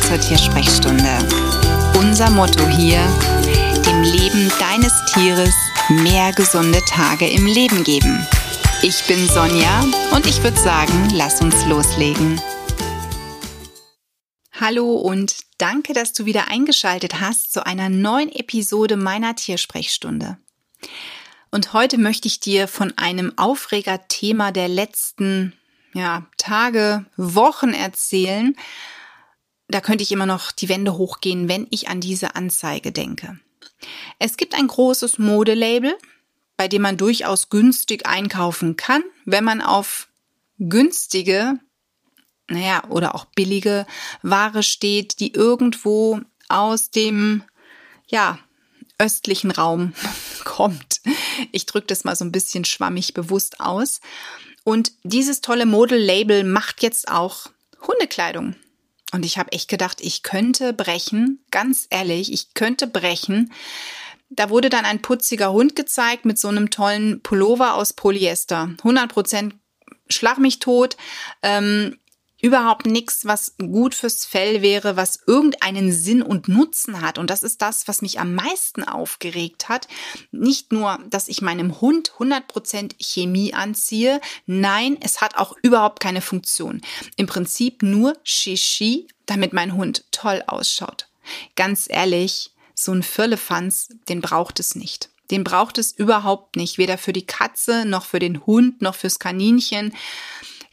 Zur Tiersprechstunde. Unser Motto hier, dem Leben deines Tieres mehr gesunde Tage im Leben geben. Ich bin Sonja und ich würde sagen, lass uns loslegen. Hallo und danke, dass du wieder eingeschaltet hast zu einer neuen Episode meiner Tiersprechstunde. Und heute möchte ich dir von einem Aufregerthema der letzten ja, Tage, Wochen erzählen, da könnte ich immer noch die Wände hochgehen, wenn ich an diese Anzeige denke. Es gibt ein großes Modelabel, bei dem man durchaus günstig einkaufen kann, wenn man auf günstige, naja, oder auch billige Ware steht, die irgendwo aus dem, ja, östlichen Raum kommt. Ich drücke das mal so ein bisschen schwammig bewusst aus. Und dieses tolle Model-Label macht jetzt auch Hundekleidung. Und ich habe echt gedacht, ich könnte brechen, ganz ehrlich, ich könnte brechen. Da wurde dann ein putziger Hund gezeigt mit so einem tollen Pullover aus Polyester. 100 Prozent schlag mich tot. Ähm, überhaupt nichts, was gut fürs Fell wäre, was irgendeinen Sinn und Nutzen hat. Und das ist das, was mich am meisten aufgeregt hat. Nicht nur, dass ich meinem Hund 100% Chemie anziehe, nein, es hat auch überhaupt keine Funktion. Im Prinzip nur Shishi, damit mein Hund toll ausschaut. Ganz ehrlich, so ein Firlefanz, den braucht es nicht. Den braucht es überhaupt nicht, weder für die Katze noch für den Hund noch fürs Kaninchen.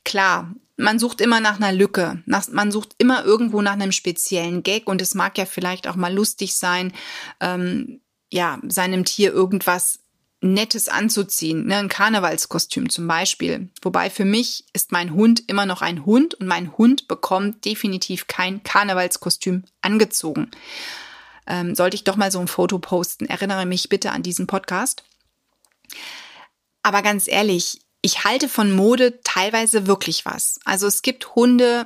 Klar, man sucht immer nach einer Lücke. Nach, man sucht immer irgendwo nach einem speziellen Gag und es mag ja vielleicht auch mal lustig sein, ähm, ja, seinem Tier irgendwas Nettes anzuziehen, ne, ein Karnevalskostüm zum Beispiel. Wobei für mich ist mein Hund immer noch ein Hund und mein Hund bekommt definitiv kein Karnevalskostüm angezogen. Ähm, sollte ich doch mal so ein Foto posten, erinnere mich bitte an diesen Podcast. Aber ganz ehrlich, ich halte von Mode teilweise wirklich was. Also es gibt Hunde,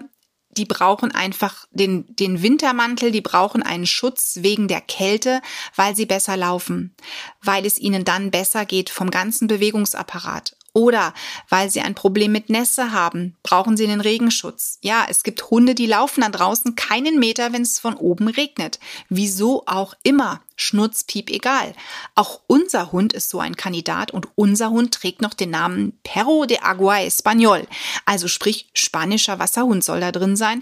die brauchen einfach den, den Wintermantel, die brauchen einen Schutz wegen der Kälte, weil sie besser laufen, weil es ihnen dann besser geht vom ganzen Bewegungsapparat. Oder weil sie ein Problem mit Nässe haben, brauchen sie einen Regenschutz. Ja, es gibt Hunde, die laufen da draußen keinen Meter, wenn es von oben regnet. Wieso auch immer. Schnurzpiep egal. Auch unser Hund ist so ein Kandidat und unser Hund trägt noch den Namen Perro de Agua Español. Also sprich spanischer Wasserhund soll da drin sein.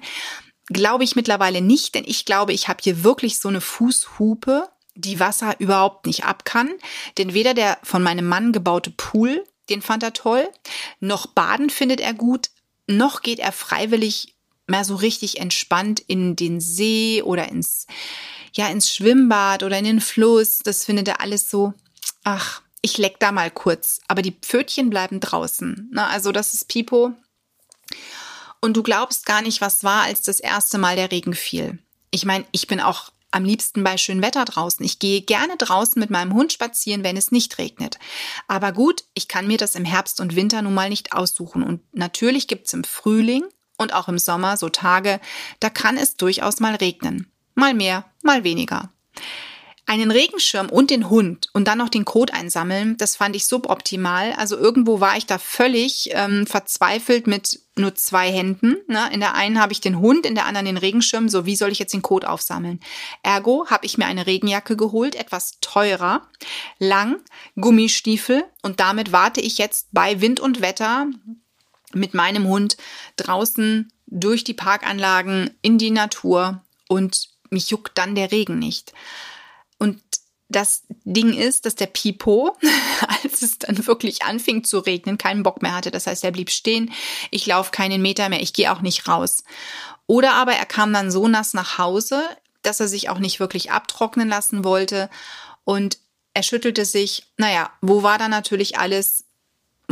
Glaube ich mittlerweile nicht, denn ich glaube, ich habe hier wirklich so eine Fußhupe, die Wasser überhaupt nicht ab kann. Denn weder der von meinem Mann gebaute Pool den fand er toll. Noch baden findet er gut. Noch geht er freiwillig mehr so richtig entspannt in den See oder ins, ja, ins Schwimmbad oder in den Fluss. Das findet er alles so, ach, ich leck da mal kurz. Aber die Pfötchen bleiben draußen. Na, also das ist Pipo. Und du glaubst gar nicht, was war, als das erste Mal der Regen fiel. Ich meine, ich bin auch am liebsten bei schönem Wetter draußen. Ich gehe gerne draußen mit meinem Hund spazieren, wenn es nicht regnet. Aber gut, ich kann mir das im Herbst und Winter nun mal nicht aussuchen. Und natürlich gibt's im Frühling und auch im Sommer so Tage, da kann es durchaus mal regnen. Mal mehr, mal weniger. Einen Regenschirm und den Hund und dann noch den Code einsammeln, das fand ich suboptimal. Also irgendwo war ich da völlig ähm, verzweifelt mit nur zwei Händen. Ne? In der einen habe ich den Hund, in der anderen den Regenschirm. So, wie soll ich jetzt den Code aufsammeln? Ergo habe ich mir eine Regenjacke geholt, etwas teurer, lang, Gummistiefel und damit warte ich jetzt bei Wind und Wetter mit meinem Hund draußen durch die Parkanlagen in die Natur und mich juckt dann der Regen nicht. Und das Ding ist, dass der Pipo, als es dann wirklich anfing zu regnen, keinen Bock mehr hatte. Das heißt, er blieb stehen. Ich laufe keinen Meter mehr. Ich gehe auch nicht raus. Oder aber er kam dann so nass nach Hause, dass er sich auch nicht wirklich abtrocknen lassen wollte. Und er schüttelte sich. Naja, wo war da natürlich alles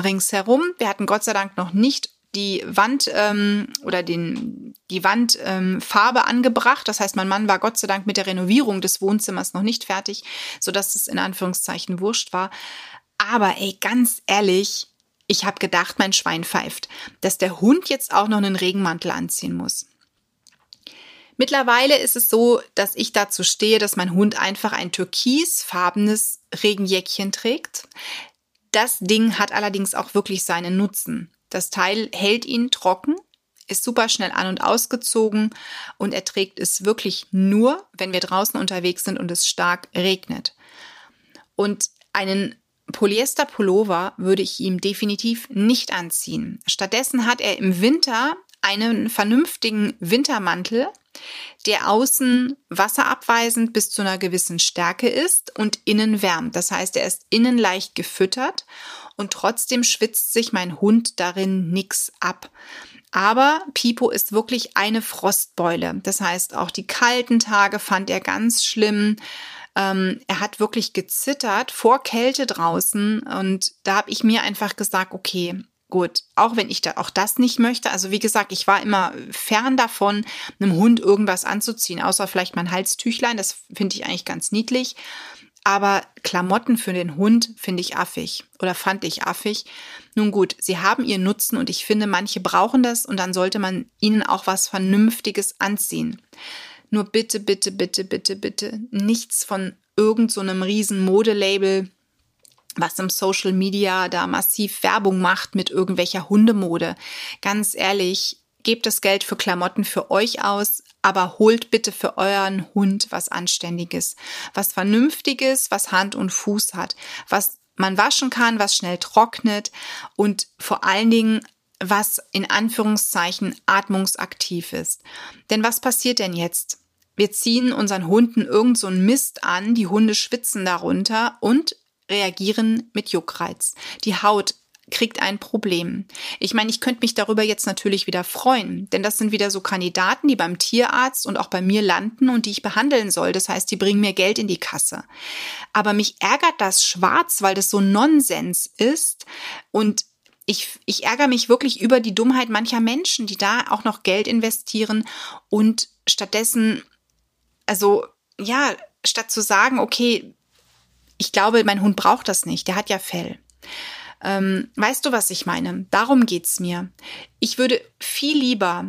ringsherum? Wir hatten Gott sei Dank noch nicht die Wand ähm, oder den, die Wandfarbe ähm, angebracht. Das heißt, mein Mann war Gott sei Dank mit der Renovierung des Wohnzimmers noch nicht fertig, sodass es in Anführungszeichen wurscht war. Aber ey, ganz ehrlich, ich habe gedacht, mein Schwein pfeift, dass der Hund jetzt auch noch einen Regenmantel anziehen muss. Mittlerweile ist es so, dass ich dazu stehe, dass mein Hund einfach ein türkisfarbenes Regenjäckchen trägt. Das Ding hat allerdings auch wirklich seinen Nutzen. Das Teil hält ihn trocken, ist super schnell an und ausgezogen und er trägt es wirklich nur, wenn wir draußen unterwegs sind und es stark regnet. Und einen Polyester-Pullover würde ich ihm definitiv nicht anziehen. Stattdessen hat er im Winter einen vernünftigen Wintermantel, der außen wasserabweisend bis zu einer gewissen Stärke ist und innen wärmt. Das heißt, er ist innen leicht gefüttert und trotzdem schwitzt sich mein Hund darin nix ab. Aber Pipo ist wirklich eine Frostbeule. Das heißt, auch die kalten Tage fand er ganz schlimm. Ähm, er hat wirklich gezittert vor Kälte draußen und da habe ich mir einfach gesagt, okay, gut, auch wenn ich da auch das nicht möchte. Also wie gesagt, ich war immer fern davon, einem Hund irgendwas anzuziehen, außer vielleicht mein Halstüchlein. Das finde ich eigentlich ganz niedlich. Aber Klamotten für den Hund finde ich affig oder fand ich affig. Nun gut, sie haben ihren Nutzen und ich finde, manche brauchen das und dann sollte man ihnen auch was Vernünftiges anziehen. Nur bitte, bitte, bitte, bitte, bitte nichts von irgendeinem so riesen Modelabel was im Social Media da massiv Werbung macht mit irgendwelcher Hundemode. Ganz ehrlich, gebt das Geld für Klamotten für euch aus, aber holt bitte für euren Hund was Anständiges, was Vernünftiges, was Hand und Fuß hat, was man waschen kann, was schnell trocknet und vor allen Dingen was in Anführungszeichen atmungsaktiv ist. Denn was passiert denn jetzt? Wir ziehen unseren Hunden irgend so einen Mist an, die Hunde schwitzen darunter und reagieren mit Juckreiz. Die Haut kriegt ein Problem. Ich meine, ich könnte mich darüber jetzt natürlich wieder freuen, denn das sind wieder so Kandidaten, die beim Tierarzt und auch bei mir landen und die ich behandeln soll. Das heißt, die bringen mir Geld in die Kasse. Aber mich ärgert das schwarz, weil das so Nonsens ist und ich, ich ärgere mich wirklich über die Dummheit mancher Menschen, die da auch noch Geld investieren und stattdessen, also ja, statt zu sagen, okay, ich glaube, mein Hund braucht das nicht, der hat ja Fell. Ähm, weißt du, was ich meine? Darum geht's mir. Ich würde viel lieber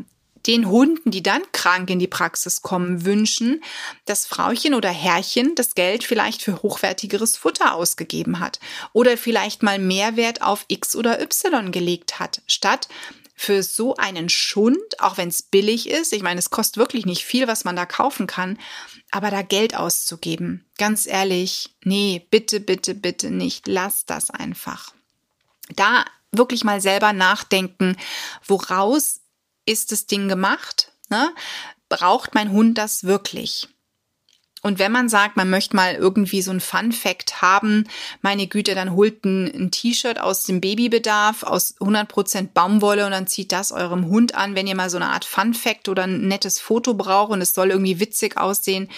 den Hunden, die dann krank in die Praxis kommen, wünschen, dass Frauchen oder Herrchen das Geld vielleicht für hochwertigeres Futter ausgegeben hat oder vielleicht mal Mehrwert auf X oder Y gelegt hat, statt für so einen Schund, auch wenn es billig ist, ich meine, es kostet wirklich nicht viel, was man da kaufen kann, aber da Geld auszugeben, ganz ehrlich, nee, bitte, bitte, bitte nicht, lass das einfach. Da wirklich mal selber nachdenken, woraus ist das Ding gemacht? Ne? Braucht mein Hund das wirklich? Und wenn man sagt, man möchte mal irgendwie so ein Fun Fact haben, meine Güte, dann holt ein, ein T-Shirt aus dem Babybedarf aus 100% Baumwolle und dann zieht das eurem Hund an, wenn ihr mal so eine Art Fun Fact oder ein nettes Foto braucht und es soll irgendwie witzig aussehen,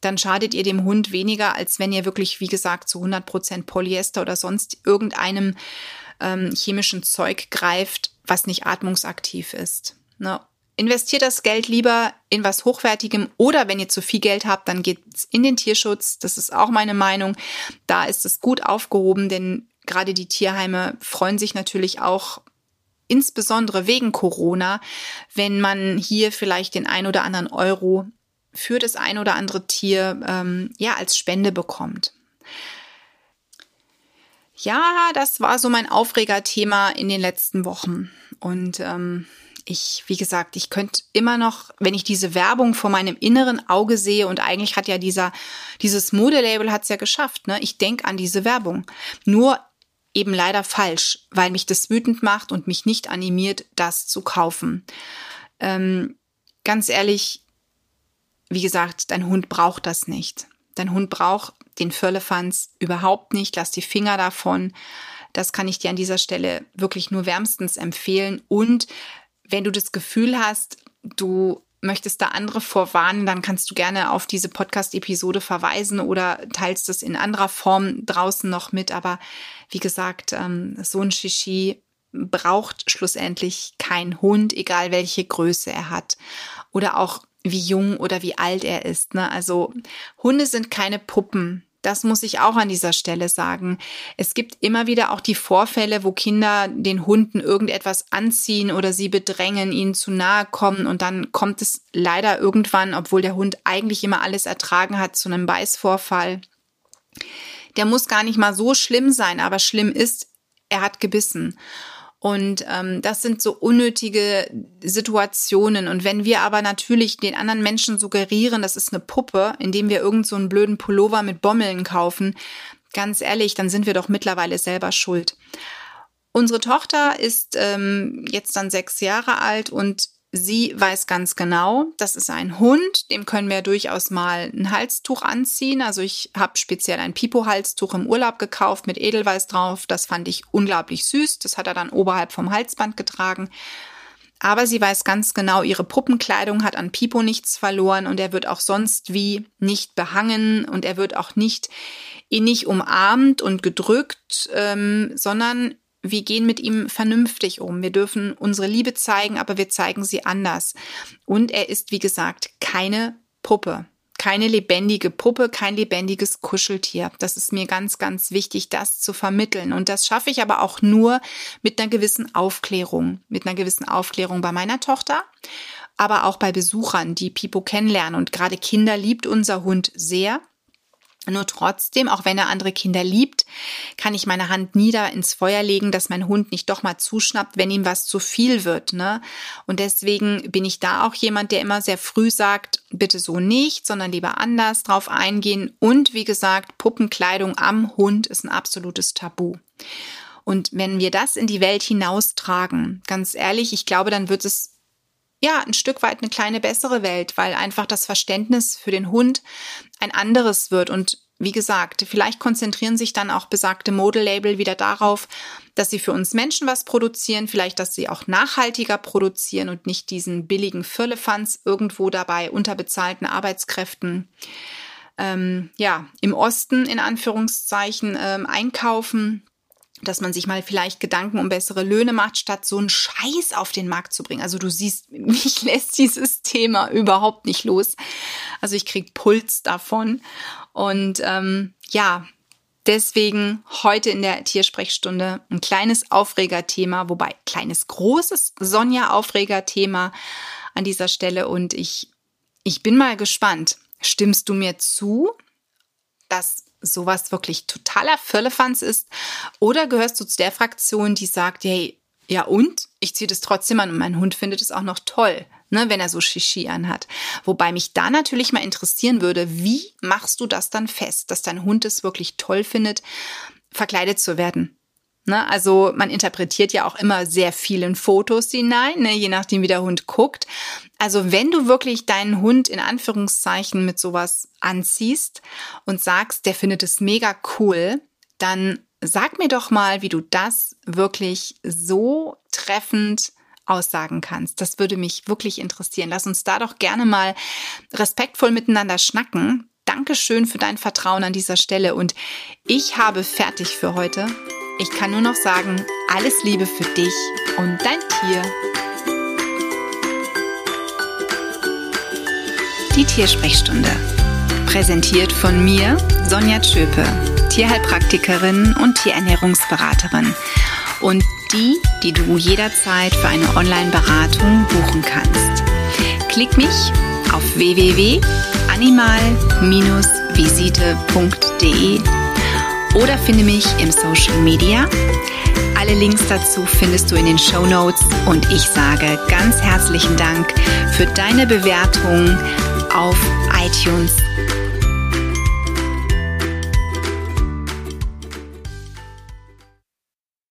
dann schadet ihr dem Hund weniger, als wenn ihr wirklich, wie gesagt, zu 100% Polyester oder sonst irgendeinem ähm, chemischen Zeug greift, was nicht atmungsaktiv ist. Ne? Investiert das Geld lieber in was Hochwertigem oder wenn ihr zu viel Geld habt, dann geht's in den Tierschutz. Das ist auch meine Meinung. Da ist es gut aufgehoben, denn gerade die Tierheime freuen sich natürlich auch insbesondere wegen Corona, wenn man hier vielleicht den ein oder anderen Euro für das ein oder andere Tier ähm, ja als Spende bekommt. Ja, das war so mein Aufregerthema in den letzten Wochen und ähm, ich, wie gesagt, ich könnte immer noch, wenn ich diese Werbung vor meinem inneren Auge sehe und eigentlich hat ja dieser, dieses Modelabel hat es ja geschafft, ne? Ich denke an diese Werbung. Nur eben leider falsch, weil mich das wütend macht und mich nicht animiert, das zu kaufen. Ähm, ganz ehrlich, wie gesagt, dein Hund braucht das nicht. Dein Hund braucht den Firlefanz überhaupt nicht. Lass die Finger davon. Das kann ich dir an dieser Stelle wirklich nur wärmstens empfehlen. Und wenn du das Gefühl hast, du möchtest da andere vorwarnen, dann kannst du gerne auf diese Podcast-Episode verweisen oder teilst es in anderer Form draußen noch mit. Aber wie gesagt, ähm, so ein Shishi braucht schlussendlich kein Hund, egal welche Größe er hat. Oder auch wie jung oder wie alt er ist. Ne? Also Hunde sind keine Puppen. Das muss ich auch an dieser Stelle sagen. Es gibt immer wieder auch die Vorfälle, wo Kinder den Hunden irgendetwas anziehen oder sie bedrängen, ihnen zu nahe kommen und dann kommt es leider irgendwann, obwohl der Hund eigentlich immer alles ertragen hat, zu einem Beißvorfall. Der muss gar nicht mal so schlimm sein, aber schlimm ist, er hat gebissen. Und ähm, das sind so unnötige Situationen. Und wenn wir aber natürlich den anderen Menschen suggerieren, das ist eine Puppe, indem wir irgend so einen blöden Pullover mit Bommeln kaufen, ganz ehrlich, dann sind wir doch mittlerweile selber schuld. Unsere Tochter ist ähm, jetzt dann sechs Jahre alt und Sie weiß ganz genau, das ist ein Hund, dem können wir durchaus mal ein Halstuch anziehen. Also ich habe speziell ein Pipo-Halstuch im Urlaub gekauft mit Edelweiß drauf. Das fand ich unglaublich süß. Das hat er dann oberhalb vom Halsband getragen. Aber sie weiß ganz genau, ihre Puppenkleidung hat an Pipo nichts verloren und er wird auch sonst wie nicht behangen und er wird auch nicht ihn nicht umarmt und gedrückt, ähm, sondern wir gehen mit ihm vernünftig um. Wir dürfen unsere Liebe zeigen, aber wir zeigen sie anders. Und er ist, wie gesagt, keine Puppe. Keine lebendige Puppe, kein lebendiges Kuscheltier. Das ist mir ganz, ganz wichtig, das zu vermitteln. Und das schaffe ich aber auch nur mit einer gewissen Aufklärung. Mit einer gewissen Aufklärung bei meiner Tochter, aber auch bei Besuchern, die Pipo kennenlernen. Und gerade Kinder liebt unser Hund sehr. Nur trotzdem, auch wenn er andere Kinder liebt, kann ich meine Hand nieder ins Feuer legen, dass mein Hund nicht doch mal zuschnappt, wenn ihm was zu viel wird. Ne? Und deswegen bin ich da auch jemand, der immer sehr früh sagt, bitte so nicht, sondern lieber anders drauf eingehen. Und wie gesagt, Puppenkleidung am Hund ist ein absolutes Tabu. Und wenn wir das in die Welt hinaustragen, ganz ehrlich, ich glaube, dann wird es ja, ein Stück weit eine kleine bessere Welt, weil einfach das Verständnis für den Hund ein anderes wird. Und wie gesagt, vielleicht konzentrieren sich dann auch besagte Modelabel wieder darauf, dass sie für uns Menschen was produzieren, vielleicht, dass sie auch nachhaltiger produzieren und nicht diesen billigen Firlefanz irgendwo dabei unterbezahlten Arbeitskräften ähm, ja, im Osten in Anführungszeichen ähm, einkaufen dass man sich mal vielleicht Gedanken um bessere Löhne macht, statt so einen Scheiß auf den Markt zu bringen. Also du siehst, mich lässt dieses Thema überhaupt nicht los. Also ich krieg Puls davon. Und ähm, ja, deswegen heute in der Tiersprechstunde ein kleines Aufregerthema, wobei kleines, großes Sonja-Aufregerthema an dieser Stelle. Und ich, ich bin mal gespannt. Stimmst du mir zu, dass sowas wirklich totaler Firlefanz ist? Oder gehörst du zu der Fraktion, die sagt, hey, ja und? Ich ziehe das trotzdem an und mein Hund findet es auch noch toll, ne, wenn er so Shishi anhat. Wobei mich da natürlich mal interessieren würde, wie machst du das dann fest, dass dein Hund es wirklich toll findet, verkleidet zu werden? Ne? Also man interpretiert ja auch immer sehr vielen Fotos hinein, ne? je nachdem, wie der Hund guckt. Also wenn du wirklich deinen Hund in Anführungszeichen mit sowas anziehst und sagst, der findet es mega cool, dann sag mir doch mal, wie du das wirklich so treffend aussagen kannst. Das würde mich wirklich interessieren. Lass uns da doch gerne mal respektvoll miteinander schnacken. Dankeschön für dein Vertrauen an dieser Stelle und ich habe fertig für heute. Ich kann nur noch sagen, alles Liebe für dich und dein Tier. Die Tiersprechstunde. Präsentiert von mir, Sonja Tschöpe, Tierheilpraktikerin und Tierernährungsberaterin. Und die, die du jederzeit für eine Online-Beratung buchen kannst. Klick mich auf www.animal-visite.de oder finde mich im Social Media. Alle Links dazu findest du in den Show Notes und ich sage ganz herzlichen Dank für deine Bewertung auf iTunes